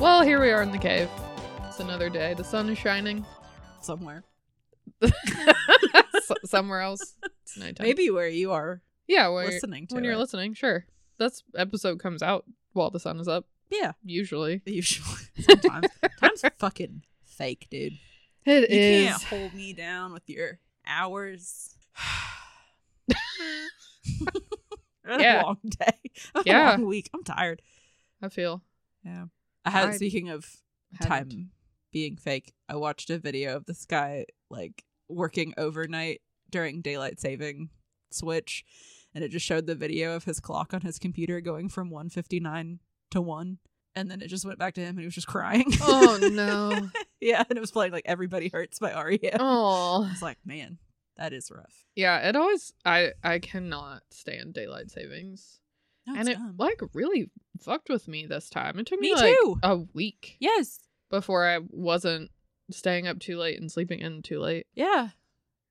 Well, here we are in the cave. It's another day. The sun is shining somewhere. S- somewhere else. It's nighttime. Maybe where you are. Yeah, when listening to when you're it. listening, sure. This episode comes out while the sun is up. Yeah, Usually, usually. Sometimes. Time's fucking fake, dude. It You is. can't hold me down with your hours. Yeah. a long day. A Yeah. long week. I'm tired. I feel Yeah. I had I speaking of hadn't. time being fake, I watched a video of this guy like working overnight during daylight saving switch and it just showed the video of his clock on his computer going from 159 to 1 and then it just went back to him and he was just crying. Oh no. yeah, and it was playing like Everybody Hurts by REM. Oh. was like, man, that is rough. Yeah, it always I I cannot stand daylight savings. No, and it dumb. like really fucked with me this time. It took me, Me like too. a week yes. before I wasn't staying up too late and sleeping in too late. Yeah.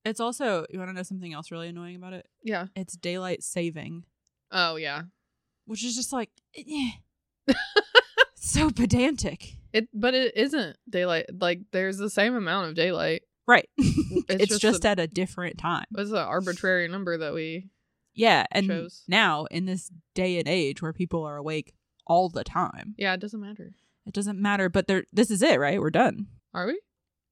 It's also, you want to know something else really annoying about it? Yeah. It's daylight saving. Oh yeah. which is just like eh. so pedantic It but it isn't daylight. Like there's the same amount of daylight. right it's, just just, a- at a different time It's an arbitrary number that we yeah and Shows. now in this day and age where people are awake all the time Yeah, it doesn't matter. it doesn't matter but there this is it right we're done Are we?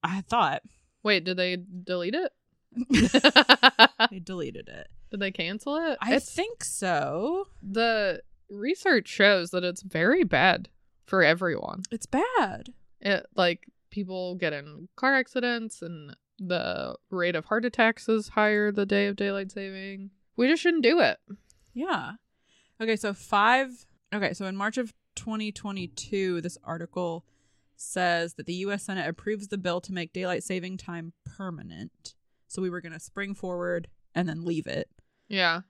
i thought Wait, did they delete it? they deleted it did they cancel it? i it's think so the research shows that it's very bad for everyone. it's bad It like people get in car accidents and the rate of heart attacks is higher the day of daylight saving. We just shouldn't do it. Yeah. Okay, so five. Okay, so in March of 2022, this article says that the U.S. Senate approves the bill to make daylight saving time permanent. So we were going to spring forward and then leave it. Yeah.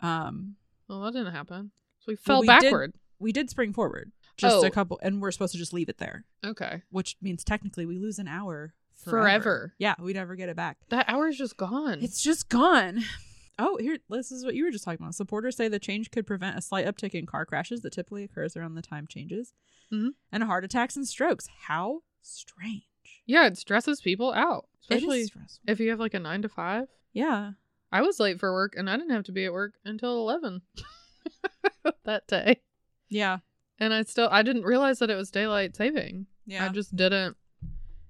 Um, Well, that didn't happen. So we Well, fell we did- backward. we did spring forward just Oh. a couple, and we're supposed to just leave it there, Okay. which means technically we lose an hour forever. Forever. Yeah, we never get it back. That hour is just gone. It's just gone. Oh, here, this is what you were just talking about. Supporters say the change could prevent a slight uptick in car crashes that typically occurs around the time changes Mhm. and heart attacks and strokes. How strange. yeah, it stresses people out, It is especially if you have like a nine to five. Yeah. I was late for work and I didn't have to be at work until 11 that day. Yeah. And I still, I didn't realize that it was daylight saving. Yeah. I just didn't.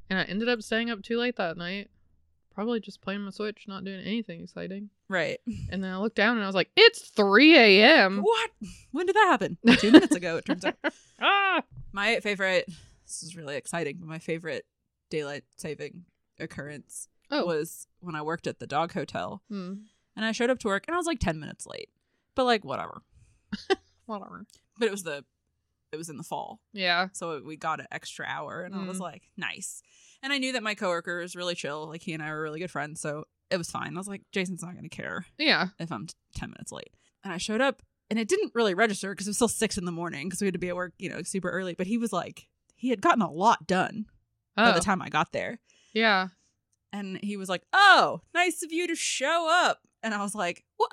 And I ended up staying up too late that night. Probably just playing my Switch, not doing anything exciting. right. And then I looked down and I was like, it's 3 a.m. What? When did that happen? Two minutes ago, it turns out. ah! My favorite, this is really exciting, but my favorite daylight saving occurrence Oh. was when I worked at the dog hotel Hmm. and I showed up to work and I was like 10 minutes late. But like, whatever. Whatever. But it was the, it was in the fall. Yeah. So we got an extra hour and I was Mm. like, nice. And I knew that my coworker was really chill. Like he and I were really good friends. So it was fine. I was like, Jason's not going to care Yeah. if I'm t- 10 minutes late. And I showed up and it didn't really register because it was still six in the morning because we had to be at work, you know, super early. But he was like, he had gotten a lot done Oh. by the time I got there. Yeah. And he was like, oh, nice of you to show up. And I was like, what?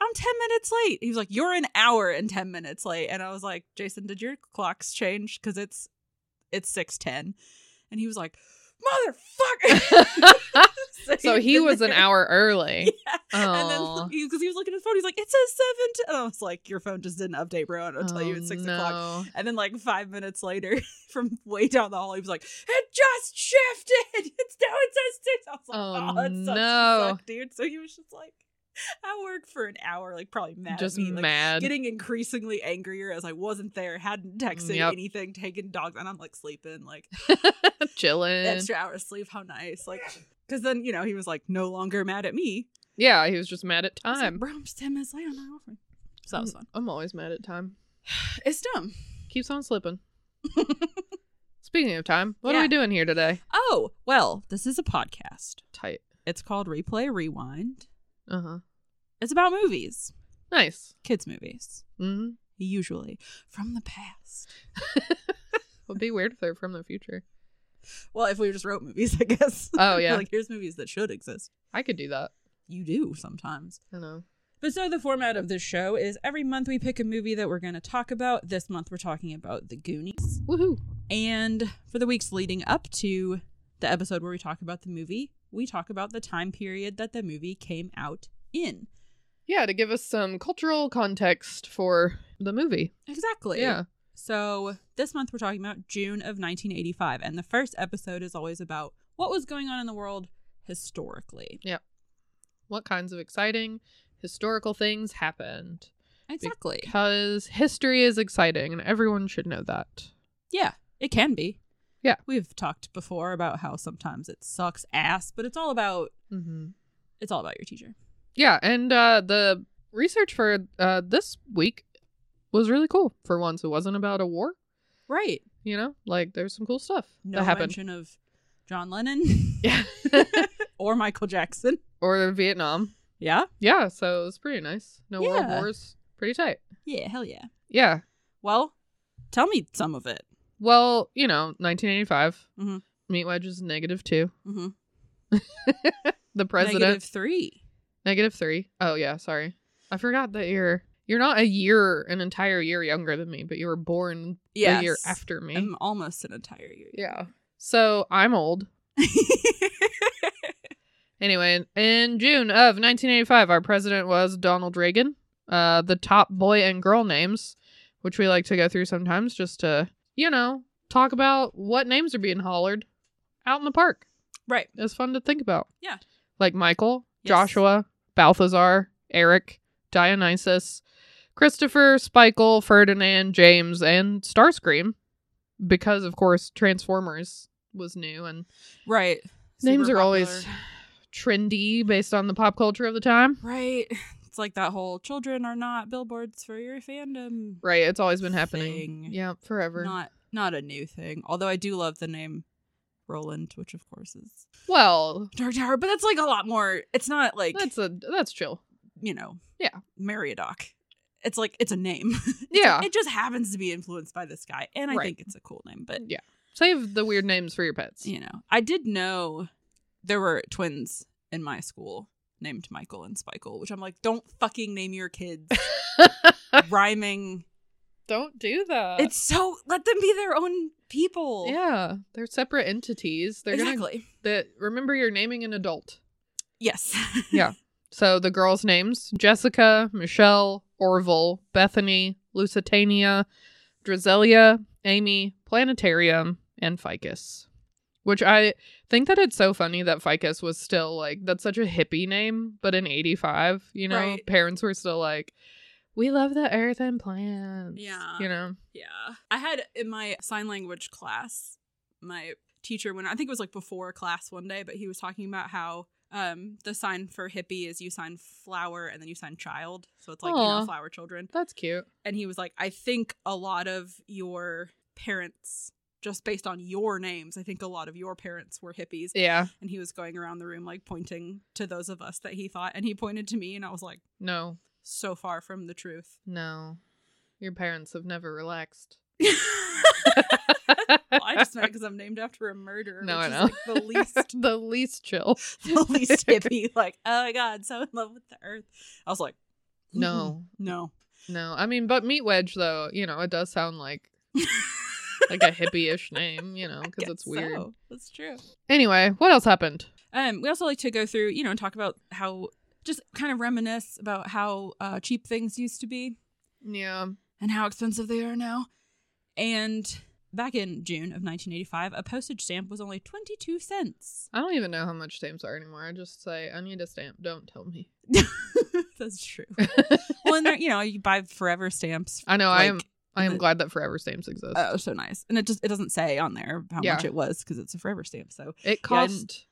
I'm 10 minutes late. He was like, you're an hour and 10 minutes late. And I was like, Jason, did your clocks change? Because it's, it's 610. And he was like, motherfucker. so he was an hour early. Yeah. And then because he, was looking at his phone, he's like, "It says seven. And I was like, "Your phone just didn't update, bro. And I'll tell you oh, it's six no. o'clock." And then like five minutes later, from way down the hall, he was like, "It just shifted. It's now it says six. I was like, Oh, "Oh, that sucks, no. suck, dude." So he was just like, I worked for an hour, like probably mad, Just me, like, mad. getting increasingly angrier as I wasn't there, hadn't texted Yep. anything, taken dogs, and I'm like sleeping, like Chilling. extra hour of sleep. How nice, like. Because then, you know, he was like no longer mad at me. Yeah, he was just mad at was like, time. Bro, I'm just 10 minutes late on my girlfriend. So that was fun. I'm always mad at time. It's dumb. Keeps on slipping. Speaking of time, what are we doing here today? Oh, well, this is a podcast. Tight. It's called Replay Rewind. Uh huh. It's about movies, Nice. kids' movies, hmm usually from the past. Would be weird if they're from the future. Well, if we just wrote movies, I guess. Oh, yeah. like, here's movies that should exist. I could do that. You do sometimes. I know. But so the format of this show is every month we pick a movie that we're going to talk about. This month we're talking about The Goonies. Woohoo. And for the weeks leading up to the episode where we talk about the movie, we talk about the time period that the movie came out in. Yeah, to give us some cultural context for the movie. Exactly. Yeah. So this month we're talking about June of 1985. And the first episode is always about what was going on in the world historically. Yeah. What kinds of exciting historical things happened? Exactly. Because history is exciting and everyone should know that. Yeah, it can be. Yeah. We've talked before about how sometimes it sucks ass, but it's all about Mm-hmm. it's all about your teacher. Yeah, and uh, the research for uh, this week was really cool for once. It wasn't about a war, Right. you know? Like, there's some cool stuff No that happened. mention of John Lennon Yeah. or Michael Jackson. or Vietnam. Yeah. Yeah, so it was pretty nice. No world wars. Pretty tight. Yeah, hell yeah. Yeah. Well, tell me some of it. Well, you know, 1985. Mhm. Meat wedge is negative two. Mm-hmm. The president Negative three. Negative three. Oh yeah, sorry. I forgot that you're you're not a year, an entire year younger than me, but you were born the year Yes. after me. I'm almost an entire year. yeah. So I'm old. Anyway, in June of 1985, our president was Donald Reagan. Uh, the top boy and girl names, which we like to go through sometimes, just to you know talk about what names are being hollered out in the park. right. It's fun to think about. Yeah. Like Michael, Yes. Joshua, Balthazar, Eric, Dionysus, Christopher, Spikel, Ferdinand, James, and Starscream. Because, of course, Transformers was new and Right. names Super are always trendy based on the pop culture of the time. right. It's like that whole children are not billboards for your fandom. Right. It's always been happening. Thing. Yeah, forever. Not not a new thing. Although I do love the name Roland, which of course is well, Dark Tower, but that's like a lot more. It's not like that's a that's chill. you know, Yeah. Meriadoc. It's like it's a name. It's Yeah. like- it just happens to be influenced by this guy, and I Right. think it's a cool name. But Yeah. Save the weird names for your pets. you know, I did know there were twins in my school named Michael and Spikel, which I'm like, don't fucking name your kids rhyming. Don't do that. It's so let them be their own people. yeah, they're separate entities. They're gonna exactly. that remember you're naming an adult. Yes. Yeah. So the girls' names Jessica, Michelle, Orville, Bethany, Lusitania, Drizelia, Amy, Planetarium, and Ficus. Which I think that it's so funny that Ficus was still like that's such a hippie name, but in 85, you know, Right. parents were still like, We love the earth and plants. Yeah. You know? Yeah. I had in my sign language class, my teacher when I think it was like before class one day, but he was talking about how um the sign for hippie is you sign flower and then you sign child. So it's like, you know, flower children. That's cute. And he was like, I think a lot of your parents just based on your names, I think a lot of your parents were hippies. Yeah. And he was going around the room like pointing to those of us that he thought and he pointed to me and I was like, No. So far from the truth. No. Your parents have never relaxed. well, I just meant because I'm named after a murderer. No, I know. like, the least, the least chill. the least hippie. Like, oh my god, so in love with the earth. I was like, No. "Mm-mm, no. No, I mean, but meat wedge though, you know, it does sound like like a hippie-ish name, you know, because it's weird. so. That's true. Anyway, what else happened? Um, we also like to go through, you know, and talk about how just kind of reminisce about how uh, cheap things used to be Yeah. and how expensive they are now. And back in June of 1985, a postage stamp was only 22 cents. I don't even know how much stamps are anymore. I just say, I need a stamp. Don't tell me. That's true. well, and there, you know, you buy forever stamps. I know. I am. I am the- glad that Forever Stamps exist. Oh, so nice. And it just it doesn't say on there how Yeah. much it was because it's a forever stamp. So it cost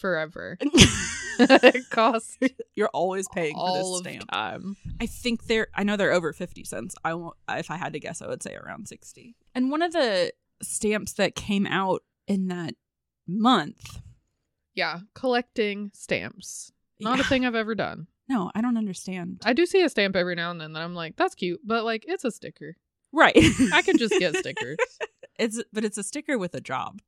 forever. it cost you're always paying for all this of stamp. time. I think they're I know they're over 50 cents. I won't if I had to guess I would say around 60. And one of the stamps that came out in that month. Yeah, collecting stamps. Not Yeah. a thing I've ever done. No, I don't understand. I do see a stamp every now and then that I'm like, that's cute, but like it's a sticker. right. I could just get stickers. it's but it's a sticker with a job.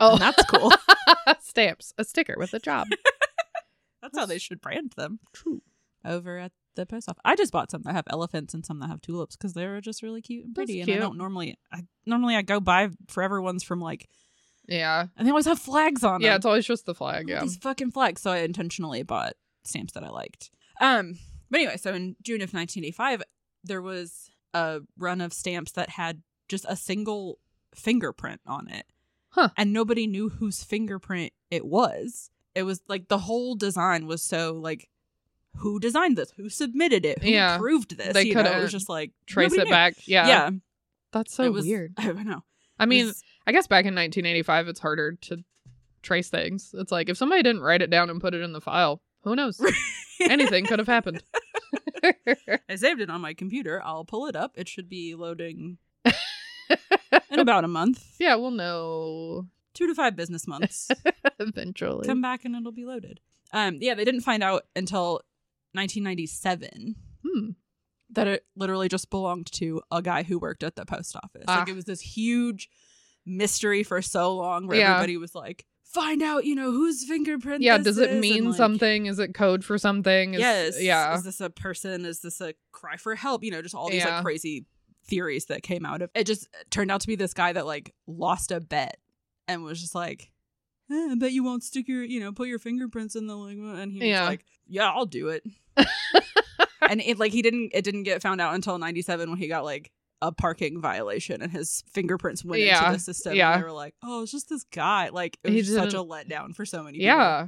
Oh, And that's cool. Stamps, a sticker with a job. That's how they should brand them. True. Over at the post office. I just bought some that have elephants and some that have tulips because they're just really cute and pretty. And I don't normally I normally I go buy forever ones from like Yeah. and they always have flags on them. Yeah, them. it's always just the flag. Yeah. These fucking flags. So I intentionally bought stamps that I liked. Um, but anyway, so in June of 1985, there was a run of stamps that had just a single fingerprint on it. Huh. And nobody knew whose fingerprint it was. It was like the whole design was so like who designed this? Who submitted it? Who Yeah. approved this? They you know, it was just like Trace it knew. back. Yeah. Yeah. That's so was weird. I don't know. I mean, was- I guess back in 1985, it's harder to trace things. It's like if somebody didn't write it down and put it in the file, who knows? Anything could have happened. I saved it on my computer. I'll pull it up. It should be loading in about a month. yeah, we'll know Two to five business months. eventually. Come back and it'll be loaded. Um, yeah, they didn't find out until 1997 Hmm. that it literally just belonged to a guy who worked at the post office. Ah. Like it was this huge mystery for so long where Yeah. everybody was like, find out, you know, whose fingerprint Yeah, does it mean like, something? Is it code for something? Is, yes. Yeah. Is this a person? Is this a cry for help? You know, just all these Yeah. like crazy theories that came out of it. Just turned out to be this guy that like lost a bet and was just like, eh, I bet you won't stick your, you know, put your fingerprints in the like, and he was Yeah. like, yeah, I'll do it. and it like he didn't, it didn't get found out until '97 when he got like a parking violation and his fingerprints went Yeah. into the system. Yeah. and they were like, oh, it's just this guy. Like it He was such a letdown for so many. people. yeah.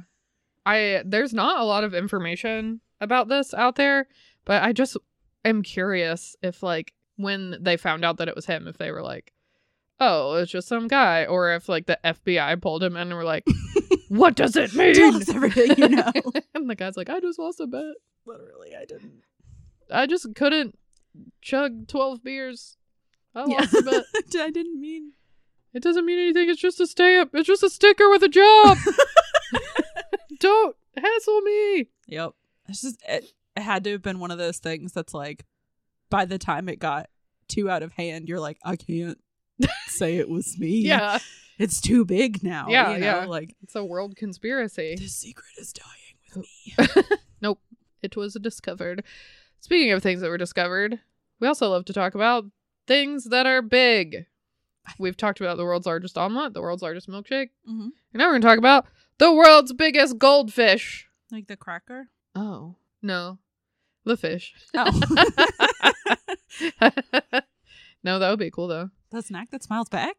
I there's not a lot of information about this out there, but I just am curious if like when they found out that it was him, if they were like, "Oh, it's just some guy," or if like the FBI pulled him in and were like, "What does it mean?" Tell us everything you know. and the guy's like, "I just lost a bet. Literally, I didn't. I just couldn't chug twelve beers. I Yeah. lost a bet. I didn't mean. It doesn't mean anything. It's just a stamp. It's just a sticker with a job. Don't hassle me." Yep. It's just it, it had to have been one of those things that's like by the time it got too out of hand, you're like, I can't say it was me. Yeah. It's too big now. Yeah, you know? yeah. Like It's a world conspiracy. the secret is dying with me. nope. It was discovered. Speaking of things that were discovered, we also love to talk about things that are big. We've talked about the world's largest omelet, the world's largest milkshake. Mhm. And now we're going to talk about the world's biggest goldfish. Like the cracker. Oh, no. The fish. Oh. no, that would be cool though. the snack that smiles back?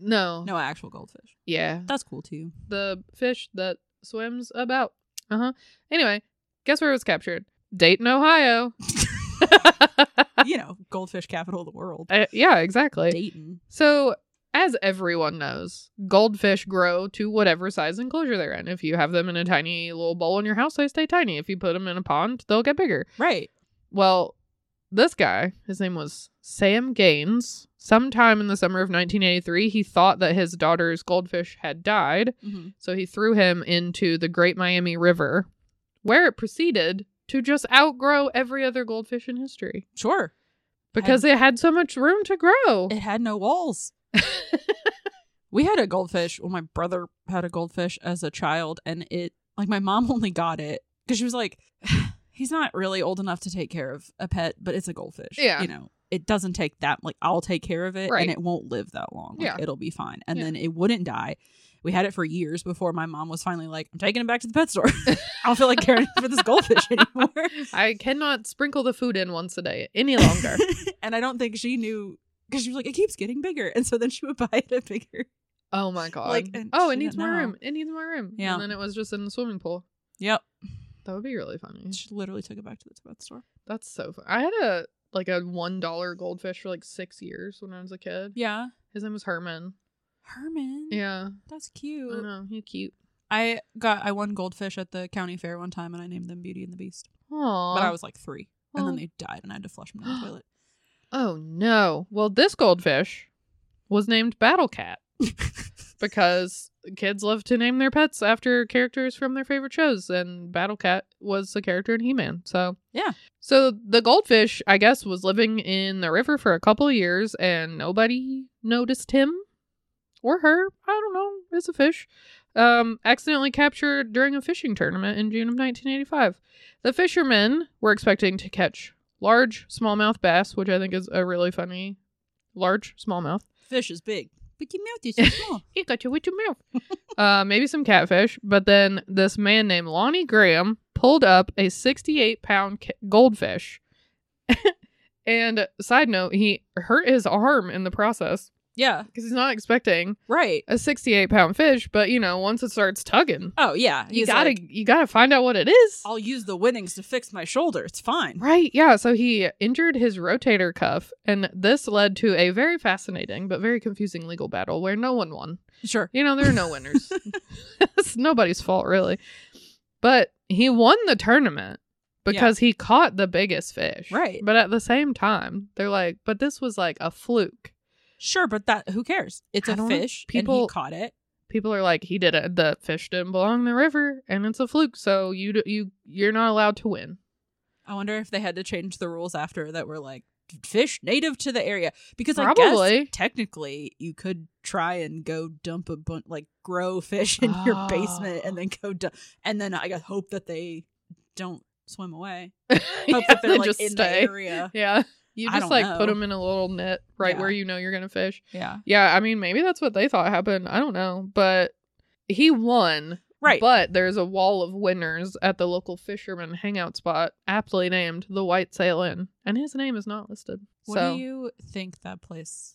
No. No, actual goldfish. Yeah. That's cool too. the fish that swims about. Uh huh. Anyway, guess where it was captured? Dayton, Ohio. you know, goldfish capital of the world. Uh, yeah, exactly. Dayton. So, as everyone knows, goldfish grow to whatever size enclosure they're in. If you have them in a tiny little bowl in your house, they stay tiny. If you put them in a pond, they'll get bigger. Right. Well, this guy, his name was Sam Gaines. Sometime in the summer of 1983, he thought that his daughter's goldfish had died. Mm-hmm. So he threw him into the Great Miami River, where it proceeded to just outgrow every other goldfish in history Sure. because it had so much room to grow. It had no walls. we had a goldfish. Well, my brother had a goldfish as a child, and it like my mom only got it because she was like, he's not really old enough to take care of a pet, but it's a goldfish. Yeah. you know. it doesn't take that like I'll take care of it Right. and it won't live that long. Like, Yeah. it'll be fine. And Yeah. then it wouldn't die. We had it for years before my mom was finally like, I'm taking it back to the pet store. I don't feel like caring for this goldfish anymore. I cannot sprinkle the food in once a day any longer. and I don't think she knew because she was like, it keeps getting bigger. And so then she would buy it a bigger. oh my god. Like, and oh, it needs more know. room. It needs more room. Yeah. And then it was just in the swimming pool. Yep. That would be really funny. She literally took it back to the pet store. That's so fun. I had a like a one dollar goldfish for like six years when I was a kid. Yeah. His name was Herman. Herman. Yeah. That's cute. I know. He's cute. I got I won goldfish at the county fair one time and I named them Beauty and the Beast. Aww. But I was like three. And then they died and I had to flush them down the toilet. Oh no. Well, this goldfish was named Battle Cat because kids love to name their pets after characters from their favorite shows, and Battle Cat was a character in He Man. So Yeah. So the goldfish, I guess, was living in the river for a couple of years, and nobody noticed him or her. I don't know. It's a fish. Um, accidentally captured during a fishing tournament in June of 1985. The fishermen were expecting to catch large smallmouth bass, which I think is a really funny large smallmouth. Fish is big. But your mouth is so small. You got you with your mouth. uh, maybe some catfish, but then this man named Lonnie Graham pulled up a 68 pound ca- goldfish. and side note, he hurt his arm in the process yeah. because he's not expecting Right. a 68 pound fish. But you know, once it starts tugging, Oh yeah. you He's gotta like, you gotta find out what it is. I'll use the winnings to fix my shoulder. It's fine. Right, yeah. So he injured his rotator cuff, and this led to a very fascinating but very confusing legal battle where no one won. Sure. You know, there are no winners. it's nobody's fault, really. But he won the tournament because he caught the biggest fish. Right. But at the same time, they're like, but this was like a fluke. Sure, but that who cares? It's I a fish. and People- caught it. People are like, he did it. The fish didn't belong in the river, and it's a fluke. So you you you're not allowed to win. I wonder if they had to change the rules after that were like fish native to the area because I Probably. guess technically you could try and go dump a bunch like grow fish in your basement and Oh. then go dump and then I guess hope that they don't swim away. Hope Hope that they're like in the area. Yeah. You just like know. put them in a little net right Yeah. where you know you're gonna fish. Yeah. Yeah, I mean maybe that's what they thought happened. I don't know, but he won. Right. But there's a wall of winners at the local fisherman hangout spot, aptly named the White Sail Inn, and his name is not listed. what so do you think that place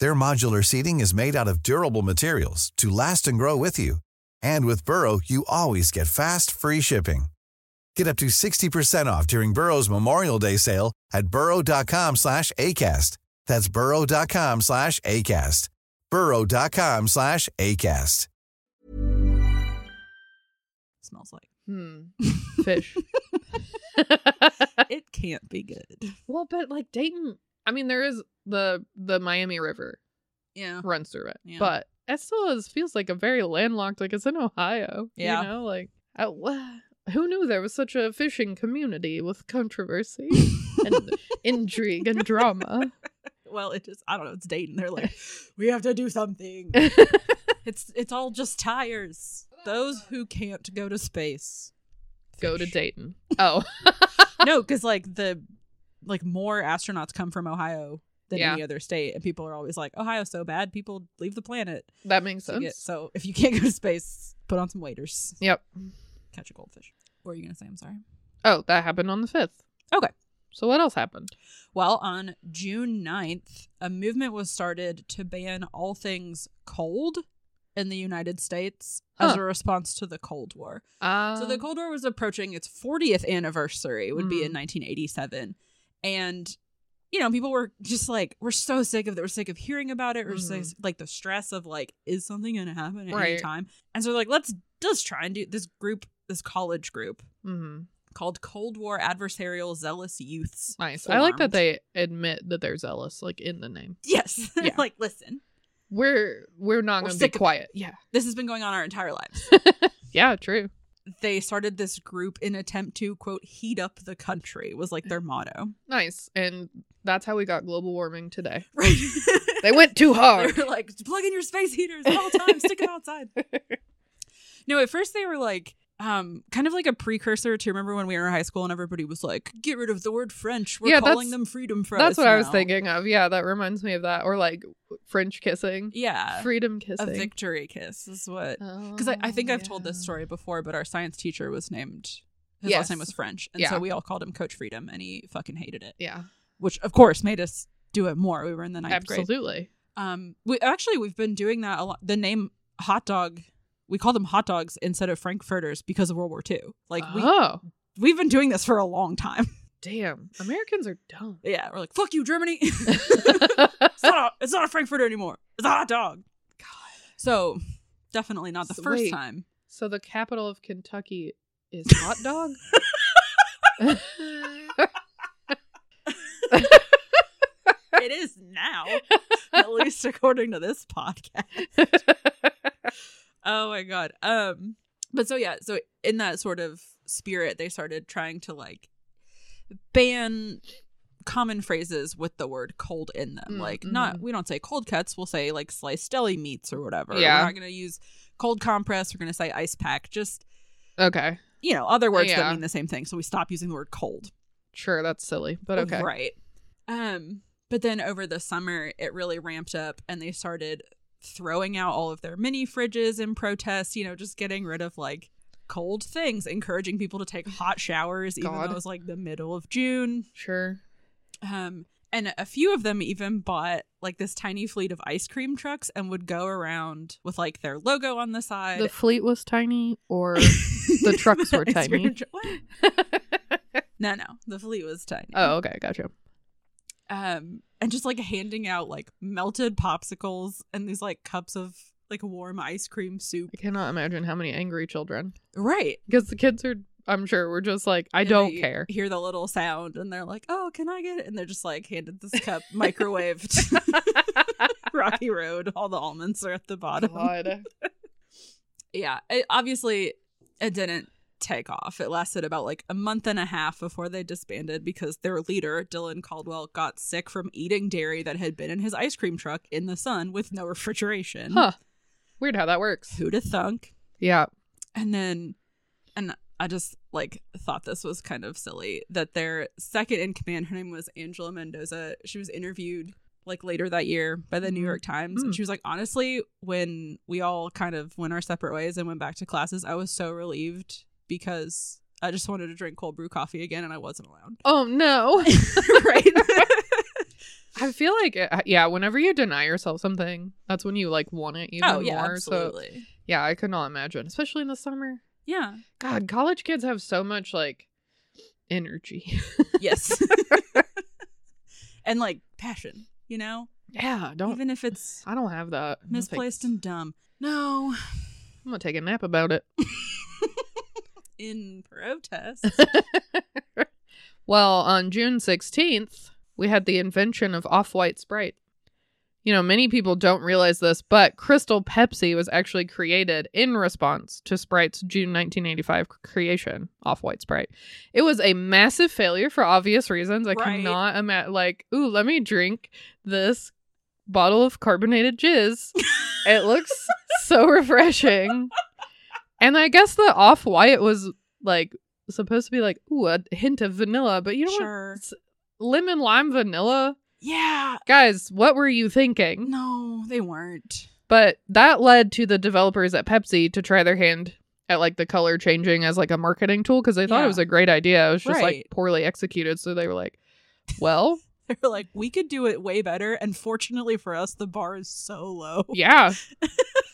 Their modular seating is made out of durable materials to last and grow with you. And with Burrow, you always get fast, free shipping. Get up to 60% off during Burrow's Memorial Day sale at burrow.com slash ACAST. That's burrow.com slash ACAST. burrow.com slash ACAST. smells like? hmm, fish. It can't be good. well, but like Dayton, I mean there is the the Miami River Yeah. runs through it, Yeah. but it still is feels like a very landlocked. Like it's in Ohio. Yeah. You know, like I, who knew there was such a fishing community with controversy and intrigue and drama. Well, it just I don't know, it's Dayton. They're like, we have to do something. It's it's all just tires. Those who can't go to space Go to. Dayton. Oh, no, because like the like more astronauts come from Ohio than Yeah. any other state, and people are always like, Ohio's so bad, people leave the planet. that makes sense. get- so if you can't go to space, put on some waders, Yep. catch a goldfish. What are you gonna say? I'm sorry. Oh, that happened on the fifth. Okay. So what else happened? Well, on June 9th, a movement was started to ban all things cold in the United States as a response to the Cold War. Uh, So the Cold War was approaching its 40th anniversary, it would be in Mm. 1987. And you know, people were just like, we're so sick of it. We're sick of hearing about it. We're so Mhm. like the stress of like, is something going to happen at any time? And so like, let's just try and do this group, this college group Mhm. called Cold War Adversarial Zealous Youths. Nice. I like that they admit that they're zealous, like in the name. Yes. Yeah. like, listen, We're we're not We're gonna be sick quiet. Yeah. this has been going on our entire lives. Yeah, true. They started this group in attempt to quote heat up the country was like their motto. Nice. And that's how we got global warming today. Right. They went too hard. they were like, plug in your space heaters at all times, stick them outside. no, at first they were like, um, kind of like a precursor to remember when we were in high school and everybody was like, get rid of the word French. We're Yeah, calling them freedom fries. That's what I was thinking of. Yeah, that reminds me of that. Or like French kissing. Yeah. Freedom kissing. a victory kiss is what. Because Because I, I think I've told this story before, but our science teacher was named, his last name was French. And Yeah. so we all called him Coach Freedom and he fucking hated it, Yeah, which of course made us do it more. We were in the ninth grade. absolutely. Um, we actually we've been doing that a lot. The name hot dog, we call them hot dogs instead of frankfurters because of World War II. Like we oh, we've been doing this for a long time. damn. Americans are dumb. yeah, we're like fuck you, Germany. it's not a, it's not a frankfurter anymore. It's a hot dog. God. So definitely not the So first wait. time. so the capital of Kentucky is hot dog? it is now, at least according to this podcast. Oh my god. Um but so yeah, so in that sort of spirit they started trying to like ban common phrases with the word cold in them. Mm, like not mhm. we don't say cold cuts, we'll say like sliced deli meats or whatever. Yeah. We're not going to use cold compress, we're going to say ice pack. Just okay. you know, other words that mean the same thing. So we stop using the word cold. Sure, that's silly, but okay. Right. Um, but then over the summer, it really ramped up and they started throwing out all of their mini fridges in protest, you know, just getting rid of like cold things, encouraging people to take hot showers, even though it was like the middle of June. Sure. Um, and a few of them even bought like this tiny fleet of ice cream trucks and would go around with like their logo on the side. The fleet was tiny, or the trucks were tiny. what? no, no, the fleet was tiny. oh, okay, gotcha. Um and just like handing out like melted popsicles and these like cups of like warm ice cream soup I cannot imagine how many angry children. right Because the kids are, I'm sure, were just like, I And don't care. hear the little sound and they're like oh can i get it and they're just like handed this cup microwaved rocky road all the almonds are at the bottom God. yeah it, obviously it didn't take off it lasted about like a month and a half before they disbanded because their leader dylan caldwell got sick from eating dairy that had been in his ice cream truck in the sun with no refrigeration Huh. Weird how that works. who'd have thunk Yeah. and then and i just like thought this was kind of silly that their second in command her name was angela mendoza she was interviewed like later that year by the new Mhm. york times and Mm. she was like honestly when we all kind of went our separate ways and went back to classes i was so relieved because i just wanted to drink cold brew coffee again and i wasn't allowed Oh, no. right I feel like, uh, yeah, whenever you deny yourself something, that's when you like want it even oh yeah more. So, yeah, I could not imagine, especially in the summer. yeah God, college kids have so much like energy. yes and like passion you know yeah, don't. even if it's I don't have that. Misplaced and dumb no I'm gonna take a nap about it. In protest. well, on June 16th, we had the invention of off white Sprite. You know, many people don't realize this, but Crystal Pepsi was actually created in response to Sprite's June 1985 creation, off white Sprite. It was a massive failure for obvious reasons. I Right. cannot imagine, like, ooh, let me drink this bottle of carbonated jizz. it looks so refreshing. And I guess the off white was like supposed to be like, ooh, a hint of vanilla, but you know Sure. what? Lemon lime vanilla? Yeah. Guys, what were you thinking? No, they weren't. But that led to the developers at Pepsi to try their hand at like the color changing as like a marketing tool because they thought Yeah. it was a great idea. It was just Right. like poorly executed. So they were like, well, They were like, we could do it way better. And fortunately for us, the bar is so low. yeah,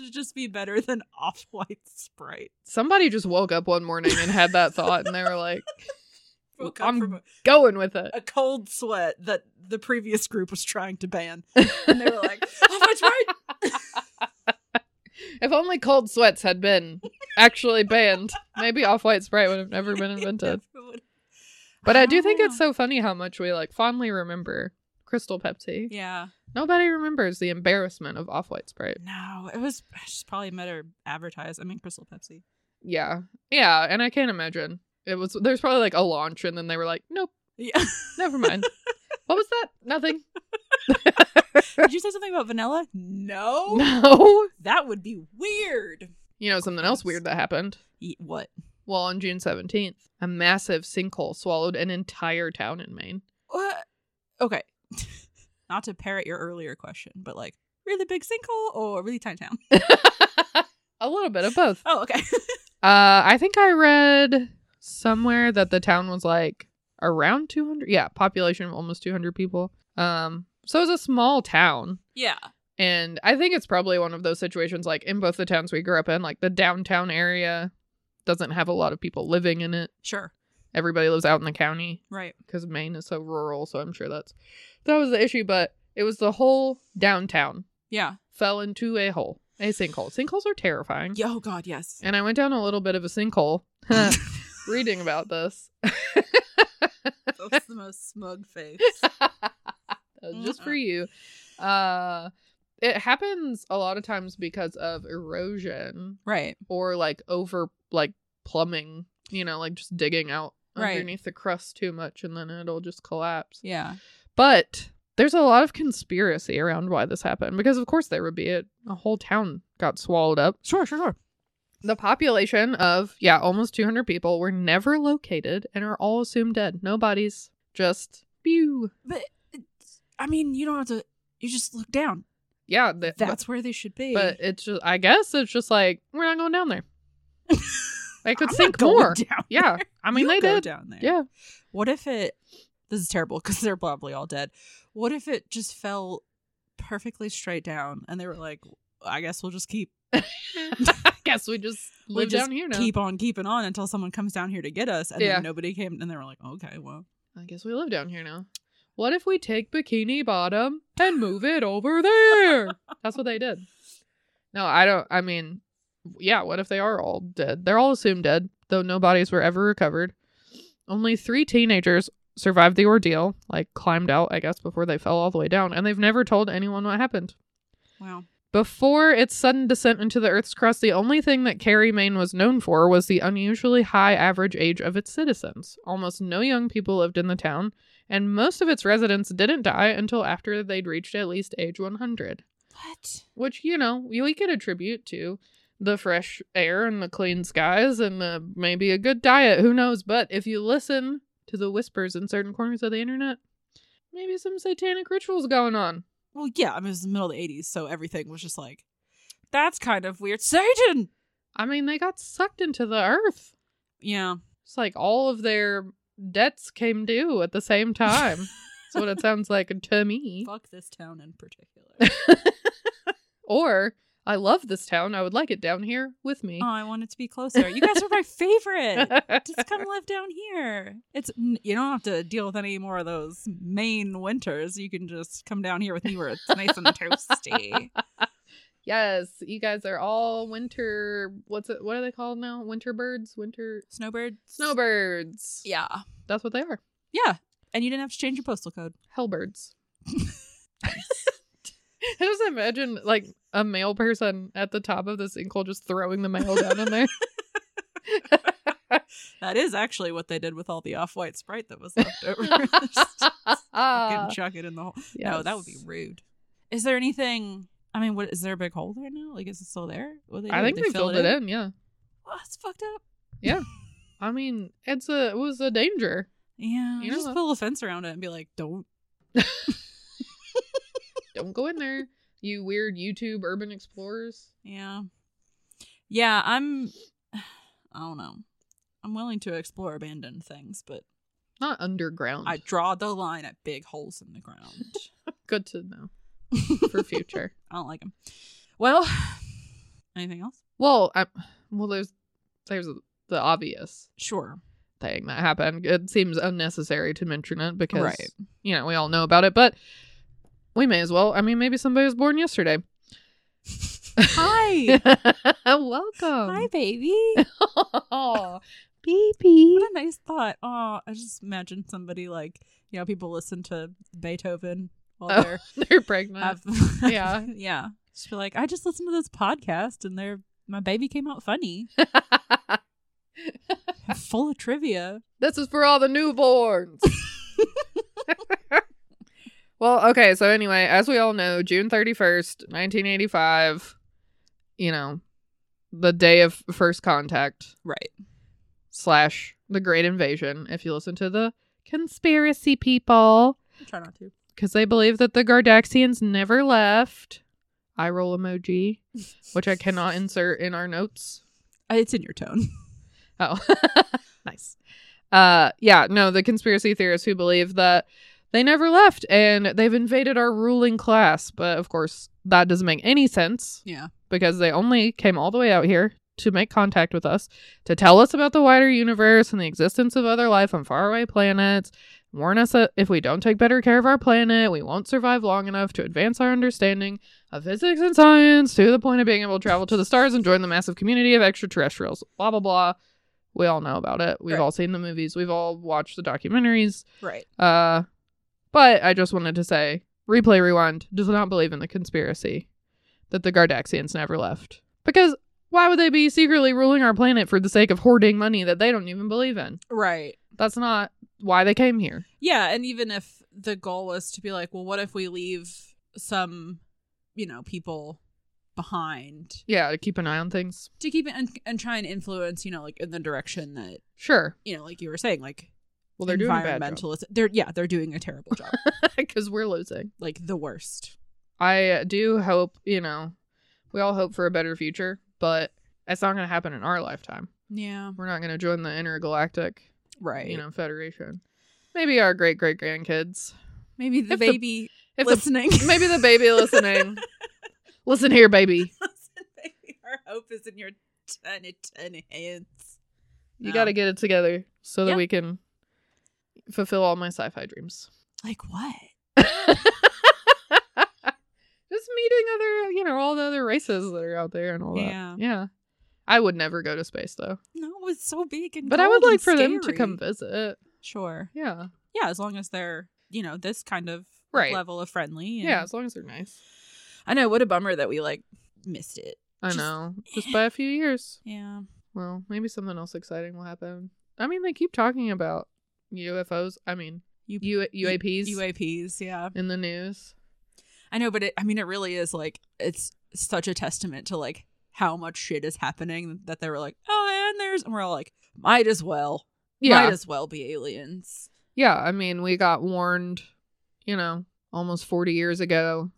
to just be better than off white Sprite. somebody just woke up one morning and had that thought and they were like, I'm a, going with it. a cold sweat that the previous group was trying to ban. And they were like, off white Sprite. if only cold sweats had been actually banned, maybe off white Sprite would have never been invented. But I do don't think ah. it's so funny how much we like fondly remember Crystal Pepsi. Yeah. Nobody remembers the embarrassment of off white Sprite. No, it was it's probably better advertised. I mean, Crystal Pepsi. Yeah. Yeah. And I can't imagine. It was, there's probably like a launch and then they were like, nope, Yeah. never mind. what was that? Nothing. Did you say something about vanilla? No. No. That would be weird. You know, something else weird that happened. What? Well, on June 17th, a massive sinkhole swallowed an entire town in Maine. What? Okay. Not to parrot your earlier question, but like really big sinkhole or really tiny town? a little bit of both. Oh, okay. Uh, I think I read somewhere that the town was like around 200. Yeah, population of almost 200 people. Um, so it was a small town. yeah. And I think it's probably one of those situations like in both the towns we grew up in, like the downtown area doesn't have a lot of people living in it. Sure. Everybody lives out in the county Right. because Maine is so rural. So I'm sure that's that was the issue. But it was the whole downtown Yeah. fell into a hole, a sinkhole. Sinkholes are terrifying. Yo, God, yes. And I went down a little bit of a sinkhole reading about this. That's the most smug face. Just for you. Uh it happens a lot of times because of erosion Right. or like over like plumbing, you know, like just digging out Right. underneath the crust too much and then it'll just collapse. Yeah. But there's a lot of conspiracy around why this happened because of course there would be it. A whole town got swallowed up. Sure, sure, sure. The population of yeah, almost 200 people were never located and are all assumed dead. No bodies, just pew. But I mean, you don't have to. You just look down. Yeah, th- That's where they should be. but it's just I guess it's just like we're not going down there. They could I'm sink more. Yeah. I mean You they did. down there. Yeah, What if it? This is terrible because they're probably all dead. What if it just fell perfectly straight down and they were like, "I guess we'll just keep I guess we just we live just down here now. keep on keeping on until someone comes down here to get us." And Yeah. then nobody came, and they were like, "Okay, well, I guess we live down here now. What if we take Bikini Bottom and move it over there? That's what they did. No, I don't. I mean, yeah, what if they are all dead? They're all assumed dead, though no bodies were ever recovered. Only three teenagers survived the ordeal, like climbed out, I guess, before they fell all the way down, and they've never told anyone what happened. wow." Before its sudden descent into the Earth's crust, the only thing that Carrie, Maine was known for was the unusually high average age of its citizens. Almost no young people lived in the town, and most of its residents didn't die until after they'd reached at least age 100. What? Which, you know, we could attribute to the fresh air and the clean skies and the, maybe a good diet. Who knows? But if you listen to the whispers in certain corners of the internet, maybe some satanic rituals going on. Well, yeah. I mean, it was the middle of the '80s, so everything was just like, "That's kind of weird." Satan. I mean, they got sucked into the earth. Yeah. It's like all of their debts came due at the same time. That's what it sounds like to me. Fuck this town in particular. or I love this town. I would like it down here with me. oh, I want it to be closer. You guys are my favorite. Just come live down here. It's you don't have to deal with any more of those Maine winters. You can just come down here with me where it's nice and toasty. yes, you guys are all winter. What's it? What are they called now? Winter birds? Winter snowbirds, snowbirds. Yeah. that's what they are. Yeah. And you didn't have to change your postal code. Hellbirds. I just imagine like a male person at the top of the sinkhole just throwing the mail down in there. That is actually what they did with all the off-white Sprite that was left over. Just chuck it in the hole. No, that would be rude. Is there anything? I mean, what is there a big hole there now? Like, is it still there? What they I think they, fill filled it in? Yeah. Oh, it's fucked up. Yeah. I mean, it's a it was a danger. Yeah, You know just build a fence around it and be like, "Don't." Don't go in there, you weird YouTube urban explorers. Yeah, yeah. I'm. I don't know. I'm willing to explore abandoned things, but Not underground. I draw the line at big holes in the ground. Good to know for future. I don't like them. Well, anything else? well, I, well, there's there's the obvious Sure. thing that happened. It seems unnecessary to mention it because Right. you know we all know about it, but we may as well. I mean, maybe somebody was born yesterday. Hi. Welcome. Hi, baby. oh, baby. What a nice thought. Oh, I just imagine somebody like, you know, people listen to Beethoven while Oh, they're they're pregnant. have, Yeah. yeah. Just be like, I just listened to this podcast and they're my baby came out funny, full of trivia. this is for all the newborns. Well, okay. So, anyway, as we all know, June 31st, 1985, you know, the day of first contact Right. slash the great invasion, if you listen to the conspiracy people, Try not to. because they believe that the Gardaxians never left. Eye roll emoji, which I cannot insert in our notes. Uh, It's in your tone. Oh, nice. Uh, yeah, no, the conspiracy theorists who believe that they never left and they've invaded our ruling class. But of course, that doesn't make any sense Yeah. because they only came all the way out here to make contact with us, to tell us about the wider universe and the existence of other life on faraway planets, warn us that if we don't take better care of our planet, we won't survive long enough to advance our understanding of physics and science to the point of being able to travel to the stars and join the massive community of extraterrestrials. Blah, blah, blah. We all know about it. We've Right. all seen the movies. We've all watched the documentaries. Right. Uh, but I just wanted to say, replay rewind does not believe in the conspiracy that the Gardaxians never left. Because why would they be secretly ruling our planet for the sake of hoarding money that they don't even believe in? Right. That's not why they came here. Yeah, and even if the goal was to be like, well, what if we leave some, you know, people behind Yeah, to keep an eye on things. to keep it and, and try and influence, you know, like in the direction that, Sure. you know, like you were saying, like Well, they're doing a bad job environmentalist. They're yeah, they're doing a terrible job, because we're losing. like the worst. I do hope, you know, we all hope for a better future, but it's not going to happen in our lifetime. Yeah, We're not going to join the intergalactic, right. you know, federation. Maybe our great great grandkids. maybe the if the- baby If the listening. maybe the baby listening. Listen here, baby. Listen, baby, our hope is in your tiny, tiny hands. You No. got to get it together so that we can fulfill all my sci-fi dreams. Like what? Just meeting other, you know, all the other races that are out there and all that. Yeah. Yeah. I would never go to space though. No, it's so big and. But I would like for them to come visit. Sure. Yeah. Yeah, as long as they're you know this kind of Right. level of friendly. and- Yeah, as long as they're nice. I know. What a bummer that we like missed it. I Just- know. Just by a few years. Yeah. Well, maybe something else exciting will happen. I mean, they keep talking about UFOs. I mean, U- U- UAPs UAPs. Yeah. in the news. I know, but it, I mean, it really is like it's such a testament to like how much shit is happening that they were like, oh, and there's, and we're all like, might as well, Yeah. might as well be aliens. Yeah, I mean, we got warned, you know, almost 40 years ago,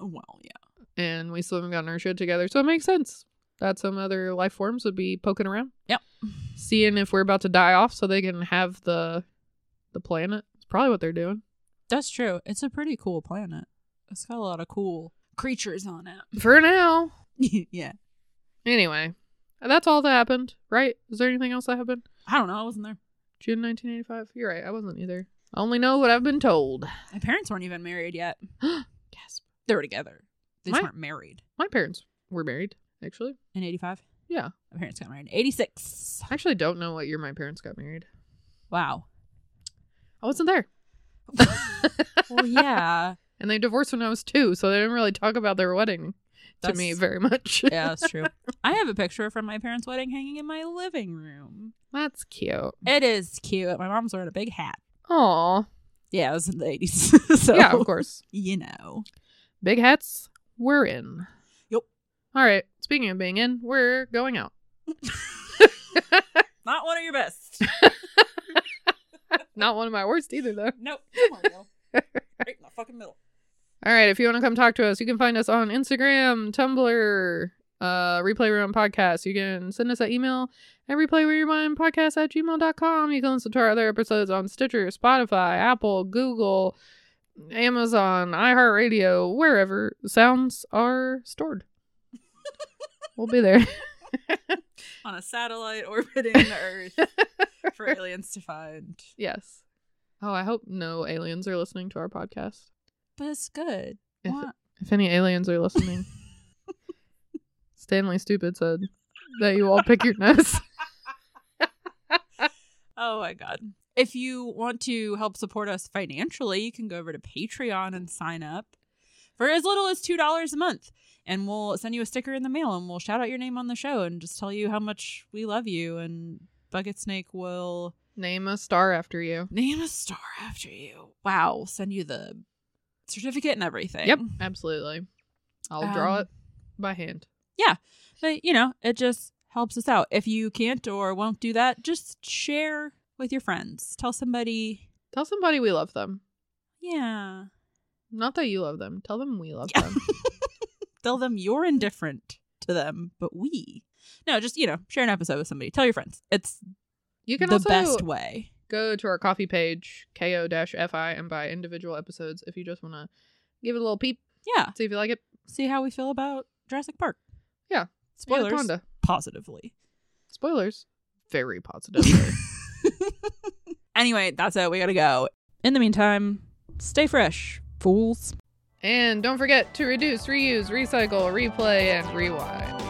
well, yeah. and we still haven't gotten our shit together. So it makes sense that some other life forms would be poking around. Yep. Seeing if we're about to die off so they can have the the planet. It's probably what they're doing. That's true. It's a pretty cool planet. It's got a lot of cool creatures on it. For now. yeah. Anyway, that's all that happened, right? Is there anything else that happened? I don't know. I wasn't there. June 1985? You're right. I wasn't either. I only know what I've been told. My parents weren't even married yet. yes. They were together. They just My- weren't married. My parents were married, actually. In 85? Yeah. My parents got married in 86. I actually don't know what year my parents got married. Wow. I wasn't there. Well, yeah. And they divorced when I was two, so they didn't really talk about their wedding to me very much. yeah, that's true. I have a picture from my parents' wedding hanging in my living room. That's cute. It is cute. My mom's wearing a big hat. Aw. Yeah, it was in the 80s. so, Yeah, of course. You know. Big hats, we're in. All right. Speaking of being in, we're going out. Not one of your best. Not one of my worst either, though. nope. Come on, girl. Right in the fucking middle. All right. If you want to come talk to us, you can find us on Instagram, Tumblr, uh, Replay Rewind Podcast. You can send us an email at replayrewind podcast at gmail.com. You can listen to our other episodes on Stitcher, Spotify, Apple, Google, Amazon, iHeartRadio, wherever sounds are stored. we'll be there. On a satellite orbiting the Earth for aliens to find. yes. Oh, I hope no aliens are listening to our podcast. But it's good. If, What? if any aliens are listening, Stanley Stupid said that you all pick your nose. Oh my god. If you want to help support us financially, you can go over to Patreon and sign up for as little as $2 a month. And we'll send you a sticker in the mail and we'll shout out your name on the show and just tell you how much we love you. And Bucket Snake will Name a star after you. name a star after you. Wow. We'll send you the certificate and everything. Yep, absolutely. I'll draw Um, it by hand. Yeah. But, you know, it just helps us out. If you can't or won't do that, just share with your friends. Tell somebody, Tell somebody we love them. yeah. Not that you love them. Tell them we love Yeah. them. Tell them you're indifferent to them, but we. No, just, you know, share an episode with somebody. Tell your friends. It's You can the best way. go to our coffee page, ko-fi, and buy individual episodes if you just want to give it a little peep, Yeah. see if you like it. See how we feel about Jurassic Park. Yeah. Spoilers. Anaconda. Positively. Spoilers. Very positively. anyway, that's it. We gotta go. In the meantime, stay fresh, fools. And don't forget to reduce, reuse, recycle, replay, and rewind.